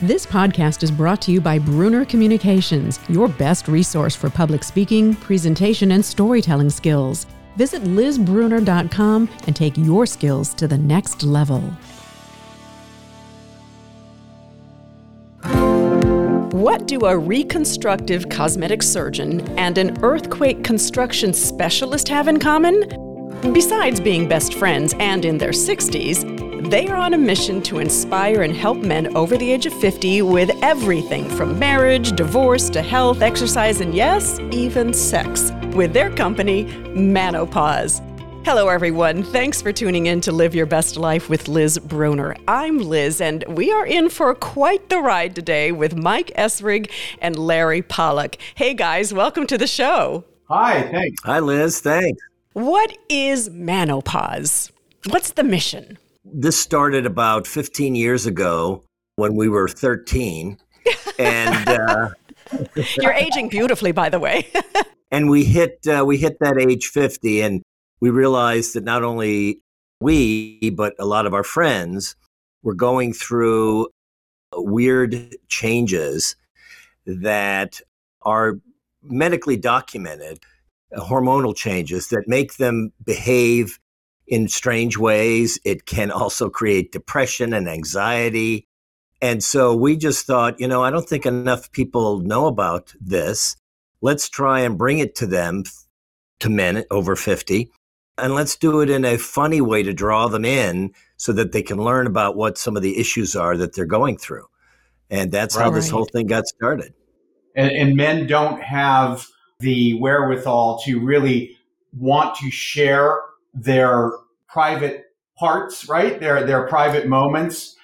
This podcast is brought to you by Bruner Communications, your best resource for public speaking, presentation, and storytelling skills. Visit lizbruner.com and take your skills to the next level. What do a reconstructive cosmetic surgeon and an earthquake construction specialist have in common? Besides being best friends and in their 60s, they are on a mission to inspire and help men over the age of 50 with everything from marriage, divorce to health, exercise, and yes, even sex with their company, Manopause. Hello, everyone. Thanks for tuning in to Live Your Best Life with Liz Bruner. I'm Liz, and we are in for quite the ride today with Mike Esrig and Larry Pollock. Hey, guys, welcome to the show. Hi, thanks. Hi, Liz. Thanks. What is Manopause? What's the mission? This started about 15 years ago when we were 13. And uh, you're aging beautifully, by the way. and we hit uh, we hit that age 50, and we realized that not only we but a lot of our friends were going through weird changes that are medically documented hormonal changes that make them behave in strange ways. It can also create depression and anxiety. And so we just thought, you know, I don't think enough people know about this. Let's try and bring it to them, to men over 50. And let's do it in a funny way to draw them in so that they can learn about what some of the issues are that they're going through. And that's right. how this whole thing got started. And, and men don't have the wherewithal to really want to share their private parts, right? Their their private moments.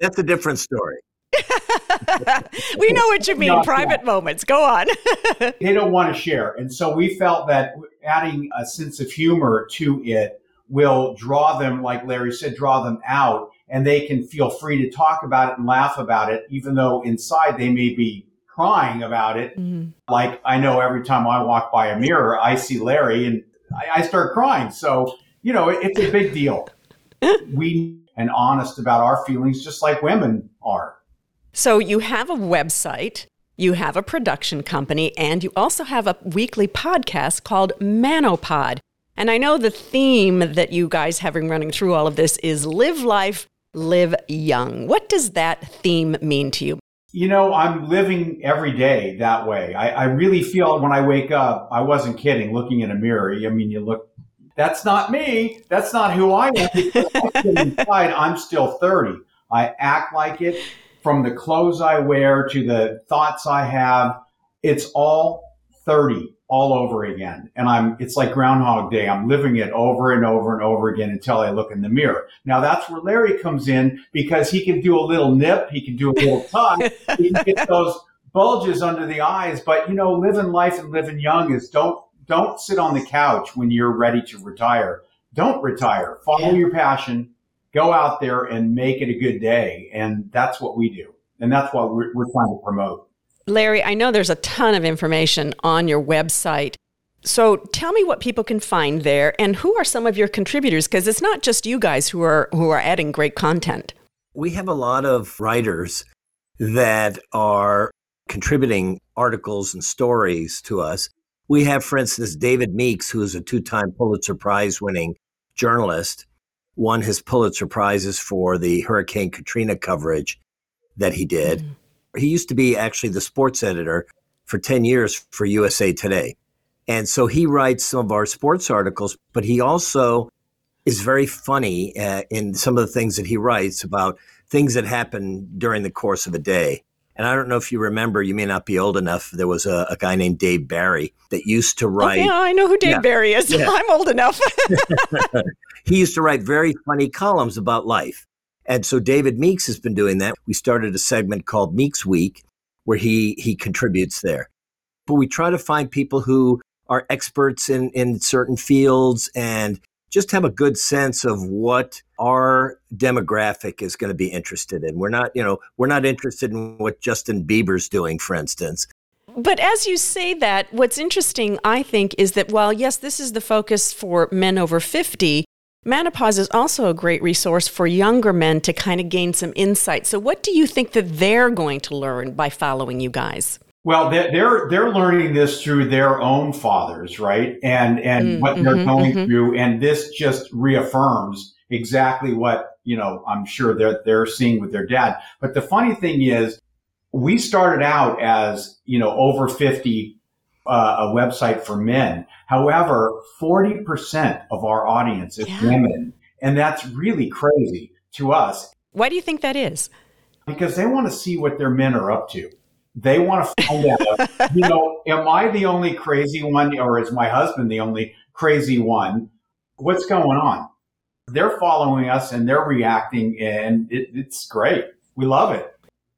That's a different story. we know what you mean, private moments. Go on. they don't want to share. And so we felt that adding a sense of humor to it will draw them, like Larry said, draw them out and they can feel free to talk about it and laugh about it, even though inside they may be crying about it. Mm-hmm. Like I know every time I walk by a mirror, I see Larry and I, I start crying. So, you know, it, it's a big deal. we and honest about our feelings, just like women are. So you have a website, you have a production company, and you also have a weekly podcast called Manopod. And I know the theme that you guys having running through all of this is live life, live young. What does that theme mean to you? You know, I'm living every day that way. I, I, really feel when I wake up, I wasn't kidding, looking in a mirror. I mean, you look, that's not me. That's not who I am. inside, I'm still 30. I act like it from the clothes I wear to the thoughts I have. It's all 30 all over again. And I'm, it's like Groundhog Day. I'm living it over and over and over again until I look in the mirror. Now that's where Larry comes in because he can do a little nip. He can do a little tongue. he can get those bulges under the eyes. But you know, living life and living young is don't, don't sit on the couch when you're ready to retire. Don't retire. Follow yeah. your passion. Go out there and make it a good day. And that's what we do. And that's what we're, we're trying to promote. Larry, I know there's a ton of information on your website. So tell me what people can find there and who are some of your contributors because it's not just you guys who are who are adding great content. We have a lot of writers that are contributing articles and stories to us. We have for instance David Meeks who is a two-time Pulitzer Prize winning journalist, won his Pulitzer prizes for the Hurricane Katrina coverage that he did. Mm he used to be actually the sports editor for 10 years for USA Today. And so he writes some of our sports articles, but he also is very funny uh, in some of the things that he writes about things that happen during the course of a day. And I don't know if you remember, you may not be old enough. There was a, a guy named Dave Barry that used to write. Oh, yeah, I know who Dave yeah, Barry is. Yeah. I'm old enough. he used to write very funny columns about life. And so David Meeks has been doing that. We started a segment called Meeks Week where he he contributes there. But we try to find people who are experts in in certain fields and just have a good sense of what our demographic is going to be interested in. We're not, you know, we're not interested in what Justin Bieber's doing, for instance. But as you say that, what's interesting, I think, is that while, yes, this is the focus for men over 50, Manopause is also a great resource for younger men to kind of gain some insight. So, what do you think that they're going to learn by following you guys? Well, they're they're learning this through their own fathers, right? And and mm, what they're mm-hmm, going mm-hmm. through, and this just reaffirms exactly what you know. I'm sure they're they're seeing with their dad. But the funny thing is, we started out as you know over fifty uh, a website for men. However, forty percent of our audience is yeah. women, and that's really crazy to us. Why do you think that is? Because they want to see what their men are up to they want to find out, you know, am I the only crazy one or is my husband the only crazy one? What's going on? They're following us and they're reacting, and it, it's great. We love it.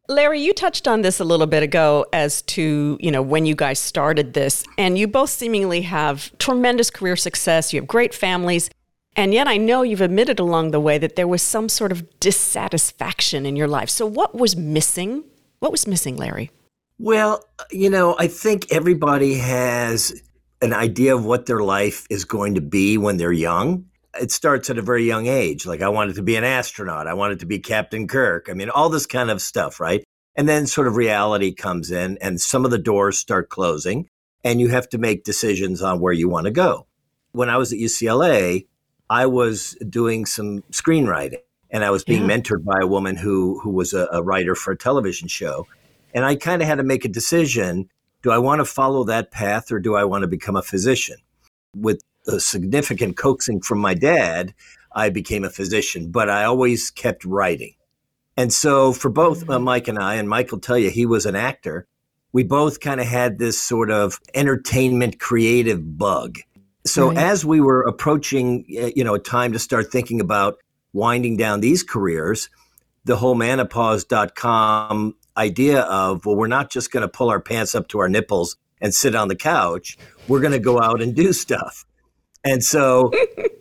Larry, you touched on this a little bit ago as to, you know, when you guys started this, and you both seemingly have tremendous career success. You have great families. And yet, I know you've admitted along the way that there was some sort of dissatisfaction in your life. So, what was missing? What was missing, Larry? Well, you know, I think everybody has an idea of what their life is going to be when they're young. It starts at a very young age. Like, I wanted to be an astronaut. I wanted to be Captain Kirk. I mean, all this kind of stuff, right? And then sort of reality comes in and some of the doors start closing and you have to make decisions on where you want to go. When I was at UCLA, I was doing some screenwriting and I was being yeah. mentored by a woman who who was a, a writer for a television show. And I kind of had to make a decision do I want to follow that path or do I want to become a physician? With a significant coaxing from my dad, I became a physician, but I always kept writing. And so for both uh, mm-hmm. Mike and I, and Mike will tell you he was an actor, we both kind of had this sort of entertainment creative bug. So right. as we were approaching, you know, a time to start thinking about winding down these careers, the whole manopause.com idea of, well, we're not just going to pull our pants up to our nipples and sit on the couch. We're going to go out and do stuff. And so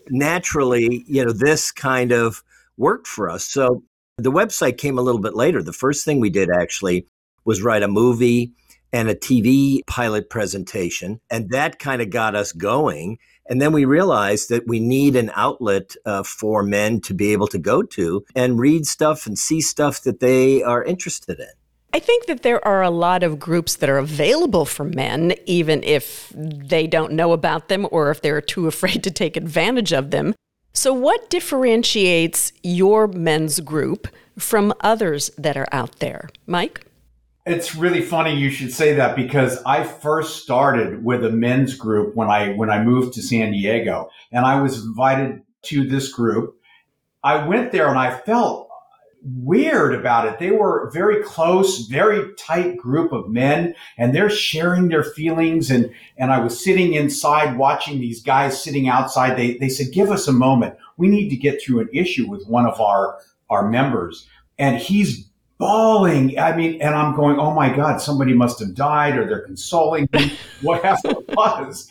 naturally, you know, this kind of worked for us. So the website came a little bit later. The first thing we did actually was write a movie and a TV pilot presentation. And that kind of got us going. And then we realized that we need an outlet uh, for men to be able to go to and read stuff and see stuff that they are interested in. I think that there are a lot of groups that are available for men, even if they don't know about them or if they're too afraid to take advantage of them. So, what differentiates your men's group from others that are out there? Mike? It's really funny you should say that because I first started with a men's group when I when I moved to San Diego and I was invited to this group. I went there and I felt weird about it. They were very close, very tight group of men and they're sharing their feelings. And, and I was sitting inside watching these guys sitting outside. They, they said, give us a moment. We need to get through an issue with one of our, our members. And he's bawling. I mean, and I'm going, oh my God, somebody must have died or they're consoling him, whatever it was.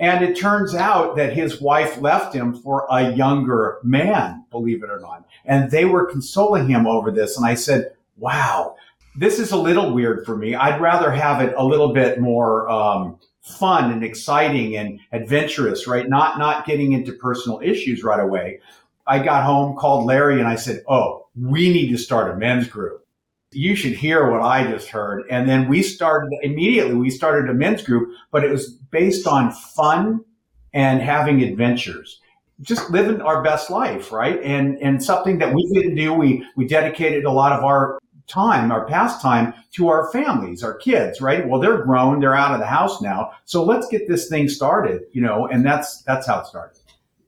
And it turns out that his wife left him for a younger man, believe it or not. And they were consoling him over this. And I said, wow, this is a little weird for me. I'd rather have it a little bit more, um, fun and exciting and adventurous, right? Not, not getting into personal issues right away. I got home, called Larry and I said, Oh, we need to start a men's group you should hear what I just heard. And then we started immediately, we started a men's group, but it was based on fun and having adventures. Just living our best life, right? And and something that we didn't do, we we dedicated a lot of our time, our past time to our families, our kids, right? Well, they're grown, they're out of the house now. So let's get this thing started, you know, and that's that's how it started.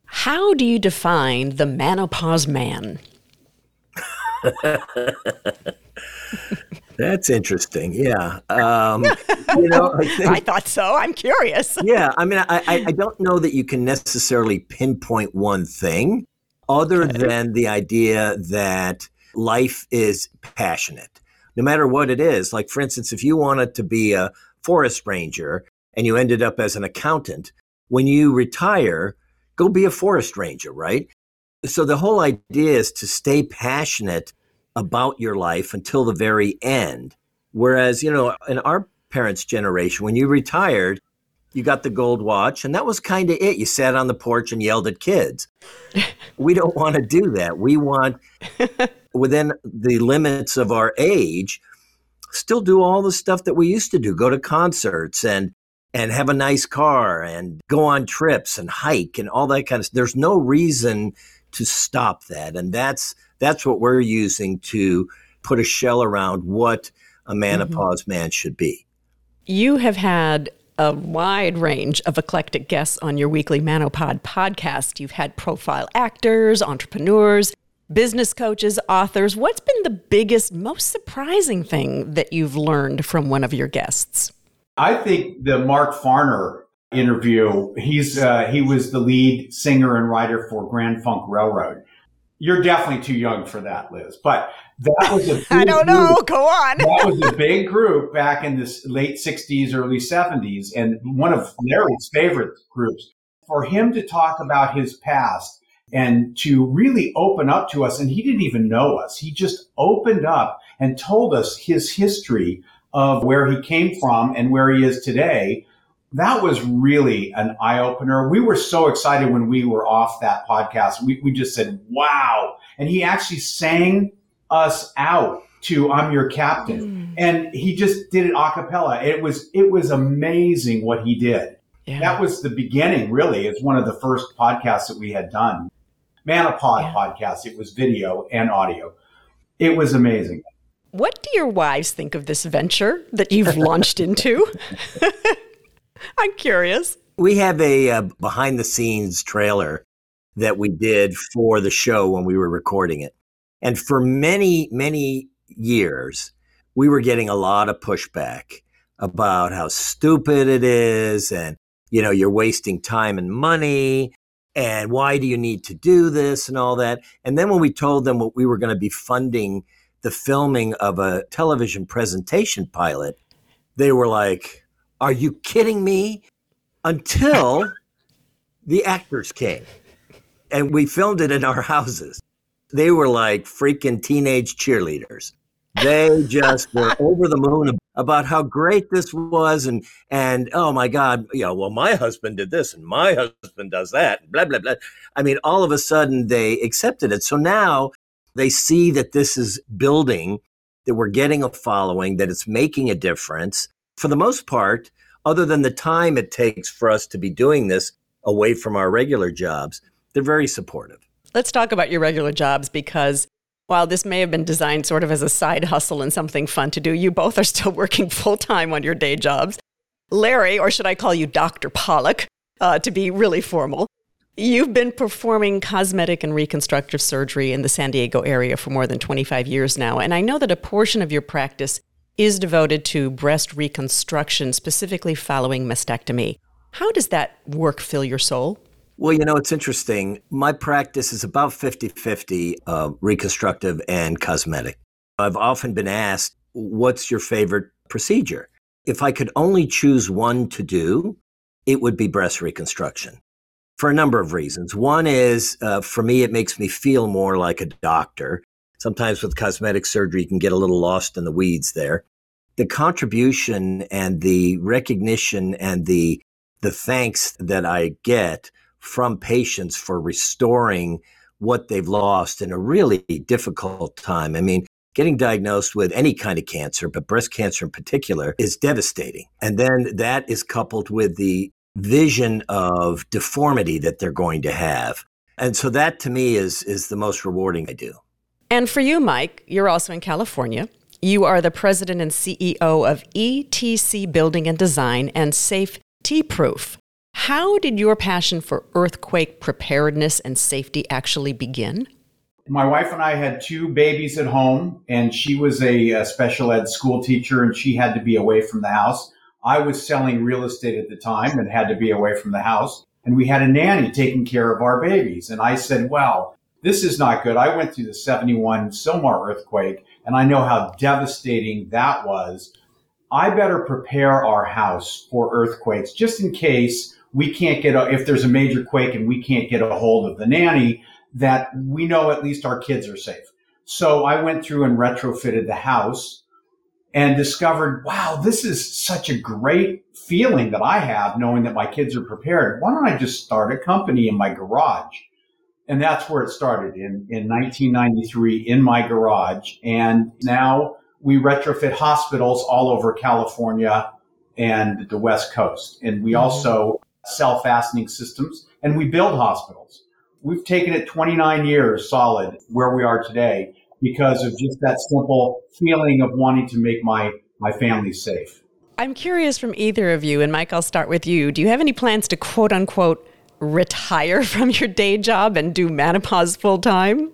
How do you define the Manopause man? That's interesting. Yeah. Um, you know, I, think, I, thought so. I'm curious. yeah. I mean, I, I don't know that you can necessarily pinpoint one thing other okay. than the idea that life is passionate, no matter what it is. Like, for instance, if you wanted to be a forest ranger and you ended up as an accountant, when you retire, go be a forest ranger, right? So the whole idea is to stay passionate about your life until the very end. Whereas, you know, in our parents' generation, when you retired, you got the gold watch, and that was kind of it. You sat on the porch and yelled at kids. we don't want to do that. We want, within the limits of our age, still do all the stuff that we used to do go to concerts and and have a nice car and go on trips and hike and all that kind of stuff. There's no reason to stop that. And that's that's what we're using to put a shell around what a Manopause mm-hmm. man should be. You have had a wide range of eclectic guests on your weekly Manopod podcast. You've had profile actors, entrepreneurs, business coaches, authors. What's been the biggest, most surprising thing that you've learned from one of your guests? I think the Mark Farner interview, he's uh, he was the lead singer and writer for Grand Funk Railroad. You're definitely too young for that, Liz. But that was a I don't know. Go on. that was a big group back in the late 60s, early 70s, and one of Larry's favorite groups. For him to talk about his past and to really open up to us, and he didn't even know us. He just opened up and told us his history of where he came from and where he is today. That was really an eye opener. We were so excited when we were off that podcast. We, we just said, wow. And he actually sang us out to I'm your captain. Mm. And he just did it a cappella. It was it was amazing what he did. Yeah. That was the beginning, really. It's one of the first podcasts that we had done. Manopod yeah. podcast. It was video and audio. It was amazing. What do your wives think of this venture that you've launched into? I'm curious. We have a uh, behind the scenes trailer that we did for the show when we were recording it. And for many, many years, we were getting a lot of pushback about how stupid it is and, you know, you're wasting time and money and why do you need to do this and all that. And then when we told them what we were going to be funding the filming of a television presentation pilot, they were like, Are you kidding me? Until the actors came and we filmed it in our houses they were like freaking teenage cheerleaders. They just were over the moon about how great this was, and and oh my God, you know, well, my husband did this, and my husband does that, blah blah blah. I mean, all of a sudden they accepted it. So now they see that this is building, that we're getting a following, that it's making a difference. For the most part, other than the time it takes for us to be doing this away from our regular jobs, they're very supportive. Let's talk about your regular jobs because while this may have been designed sort of as a side hustle and something fun to do, you both are still working full time on your day jobs. Larry, or should I call you Dr. Pollock uh, to be really formal, you've been performing cosmetic and reconstructive surgery in the San Diego area for more than 25 years now. And I know that a portion of your practice is devoted to breast reconstruction, specifically following mastectomy. How does that work fill your soul? Well, you know, it's interesting. My practice is about 50 50 uh, reconstructive and cosmetic. I've often been asked, what's your favorite procedure? If I could only choose one to do, it would be breast reconstruction for a number of reasons. One is uh, for me, it makes me feel more like a doctor. Sometimes with cosmetic surgery, you can get a little lost in the weeds there. The contribution and the recognition and the the thanks that I get from patients for restoring what they've lost in a really difficult time. I mean, getting diagnosed with any kind of cancer, but breast cancer in particular, is devastating. And then that is coupled with the vision of deformity that they're going to have. And so that to me is is the most rewarding I do. And for you, Mike, you're also in California. You are the president and CEO of ETC Building and Design and Safe T Proof. How did your passion for earthquake preparedness and safety actually begin? My wife and I had two babies at home, and she was a, a, special ed school teacher and she had to be away from the house. I was selling real estate at the time and had to be away from the house. And we had a nanny taking care of our babies. And I said, well, this is not good. I went through the 71 Sylmar earthquake and I know how devastating that was. I better prepare our house for earthquakes just in case we can't get a, if there's a major quake and we can't get a hold of the nanny, that we know at least our kids are safe. So I went through and retrofitted the house and discovered, wow, this is such a great feeling that I have knowing that my kids are prepared. Why don't I just start a company in my garage? And that's where it started in, in 1993 in my garage. And now we retrofit hospitals all over California and the West Coast. And we mm-hmm. also sell fastening systems and we build hospitals. We've taken it 29 years solid where we are today because of just that simple feeling of wanting to make my, my family safe. I'm curious from either of you, and Mike, I'll start with you. Do you have any plans to quote unquote retire from your day job and do Manopause full time?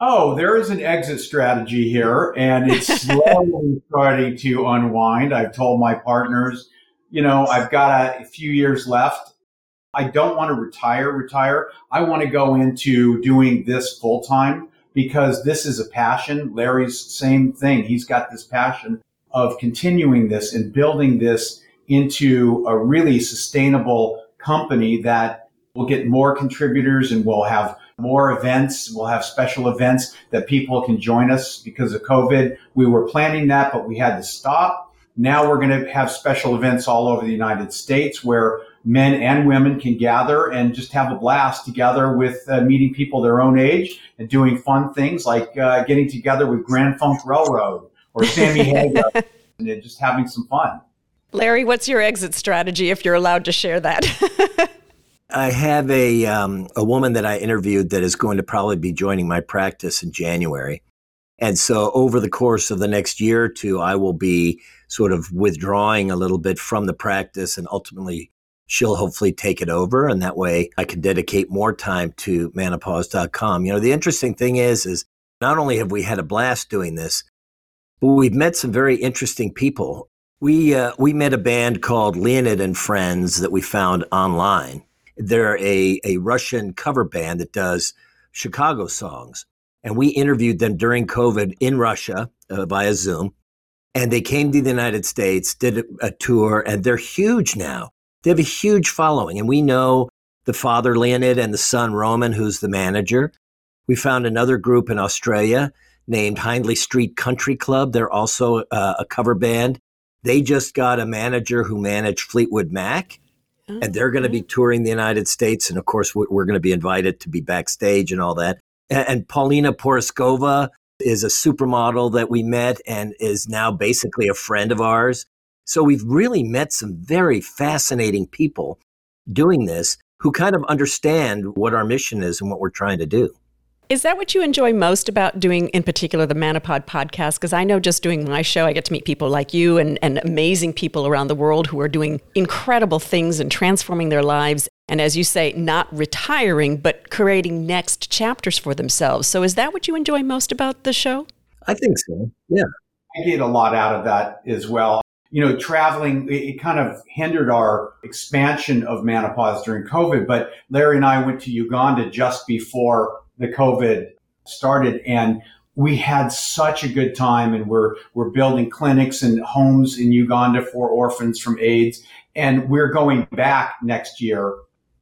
Oh, there is an exit strategy here, and it's slowly starting to unwind. I've told my partners, you know, I've got a, a few years left. I don't want to retire, retire. I want to go into doing this full time because this is a passion. Larry's same thing. He's got this passion of continuing this and building this into a really sustainable company that will get more contributors and we'll have more events. We'll have special events that people can join us because of COVID. We were planning that, but we had to stop. Now we're going to have special events all over the United States where men and women can gather and just have a blast together with uh, meeting people their own age and doing fun things like uh, getting together with Grand Funk Railroad or Sammy Hagar and just having some fun. Larry, what's your exit strategy if you're allowed to share that? I have a um, a woman that I interviewed that is going to probably be joining my practice in January. And so over the course of the next year or two, I will be sort of withdrawing a little bit from the practice and ultimately she'll hopefully take it over and that way I can dedicate more time to manopause.com. You know, the interesting thing is is not only have we had a blast doing this, but we've met some very interesting people. We uh, we met a band called Leonid and Friends that we found online. They're a, a Russian cover band that does Chicago songs. And we interviewed them during COVID in Russia uh, via Zoom. And they came to the United States, did a, a tour, and they're huge now. They have a huge following. And we know the father, Leonid, and the son, Roman, who's the manager. We found another group in Australia named Hindley Street Country Club. They're also uh, a cover band. They just got a manager who managed Fleetwood Mac, oh, and they're going to be touring the United States. And of course, we're going to be invited to be backstage and all that. And, and Paulina Porizkova is a supermodel that we met and is now basically a friend of ours. So we've really met some very fascinating people doing this who kind of understand what our mission is and what we're trying to do. Is that what you enjoy most about doing, in particular, the Manopod podcast? Because I know just doing my show, I get to meet people like you and, and amazing people around the world who are doing incredible things and transforming their lives. And as you say, not retiring, but creating next chapters for themselves. So is that what you enjoy most about the show? I think so. Yeah. I get a lot out of that as well. You know, traveling, it kind of hindered our expansion of Manopause during COVID, but Larry and I went to Uganda just before the COVID started and we had such a good time and we're, we're building clinics and homes in Uganda for orphans from AIDS. And we're going back next year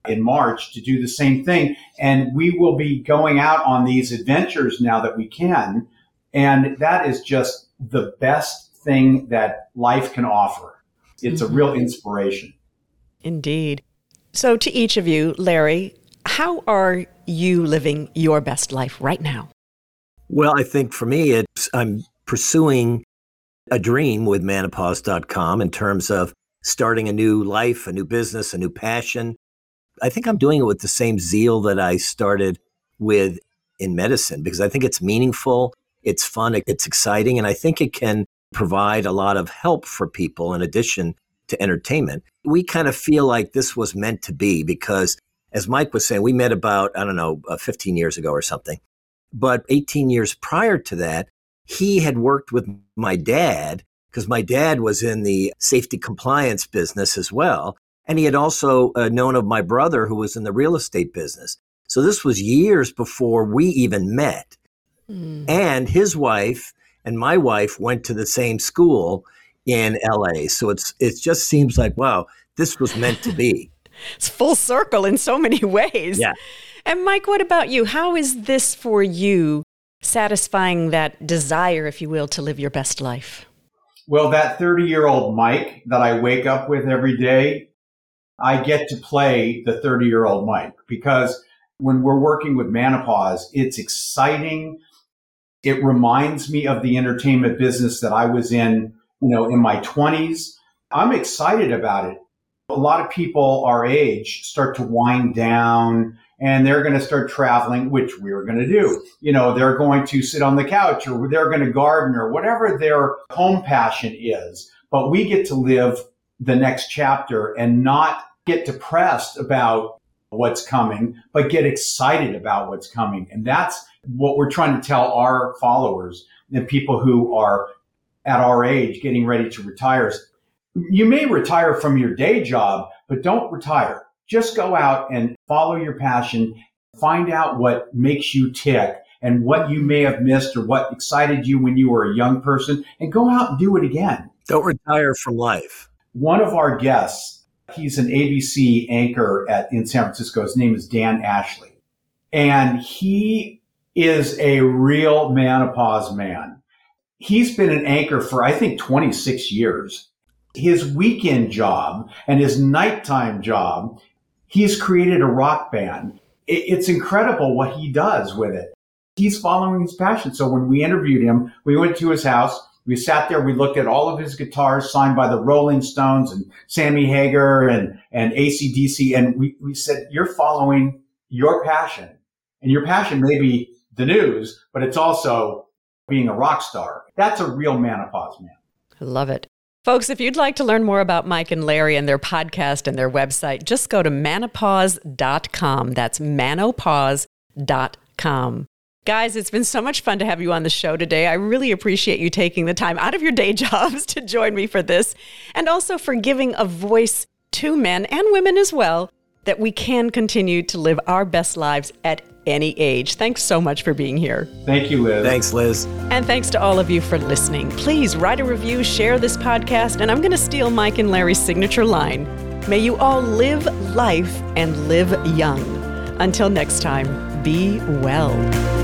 in March to do the same thing. And we will be going out on these adventures now that we can. And that is just the best thing that life can offer. It's mm-hmm. a real inspiration. Indeed. So, to each of you, Larry, how are you living your best life right now? Well, I think for me, it's I'm pursuing a dream with manopause.com in terms of starting a new life, a new business, a new passion. I think I'm doing it with the same zeal that I started with in medicine because I think it's meaningful, it's fun, it's exciting, and I think it can provide a lot of help for people in addition to entertainment. We kind of feel like this was meant to be because as Mike was saying, we met about, I don't know, uh, 15 years ago or something. But 18 years prior to that, he had worked with my dad because my dad was in the safety compliance business as well. And he had also uh, known of my brother who was in the real estate business. So this was years before we even met. Mm. And his wife and my wife went to the same school in LA. So it's it just seems like wow, this was meant to be it's full circle in so many ways. Yeah. And Mike, what about you? How is this for you satisfying that desire, if you will, to live your best life? Well, that 30 year old Mike that I wake up with every day, I get to play the 30 year old Mike because when we're working with Manopause, it's exciting. It reminds me of the entertainment business that I was in, you know, in my 20s. I'm excited about it. A lot of people our age start to wind down and they're going to start traveling, which we're going to do. You know, they're going to sit on the couch or they're going to garden or whatever their home passion is. But we get to live the next chapter and not get depressed about what's coming, but get excited about what's coming. And that's what we're trying to tell our followers and people who are at our age getting ready to retire. You may retire from your day job, but don't retire. Just go out and follow your passion, find out what makes you tick and what you may have missed or what excited you when you were a young person and go out and do it again. Don't retire from life. One of our guests, he's an ABC anchor at in San Francisco. His name is Dan Ashley. And he is a real Manopause man. He's been an anchor for I think 26 years. His weekend job and his nighttime job He's created a rock band. It's incredible what he does with it. He's following his passion. So when we interviewed him, we went to his house. We sat there. We looked at all of his guitars signed by the Rolling Stones and Sammy Hagar and, and ACDC. And we, we said, you're following your passion and your passion may be the news, but it's also being a rock star. That's a real Manopause man. I love it. Folks, if you'd like to learn more about Mike and Larry and their podcast and their website, just go to manopause.com. That's manopause.com. Guys, it's been so much fun to have you on the show today. I really appreciate you taking the time out of your day jobs to join me for this and also for giving a voice to men and women as well that we can continue to live our best lives at any age. Thanks so much for being here. Thank you, Liz. Thanks, Liz. And thanks to all of you for listening. Please write a review, share this podcast, and I'm going to steal Mike and Larry's signature line May you all live life and live young. Until next time, be well.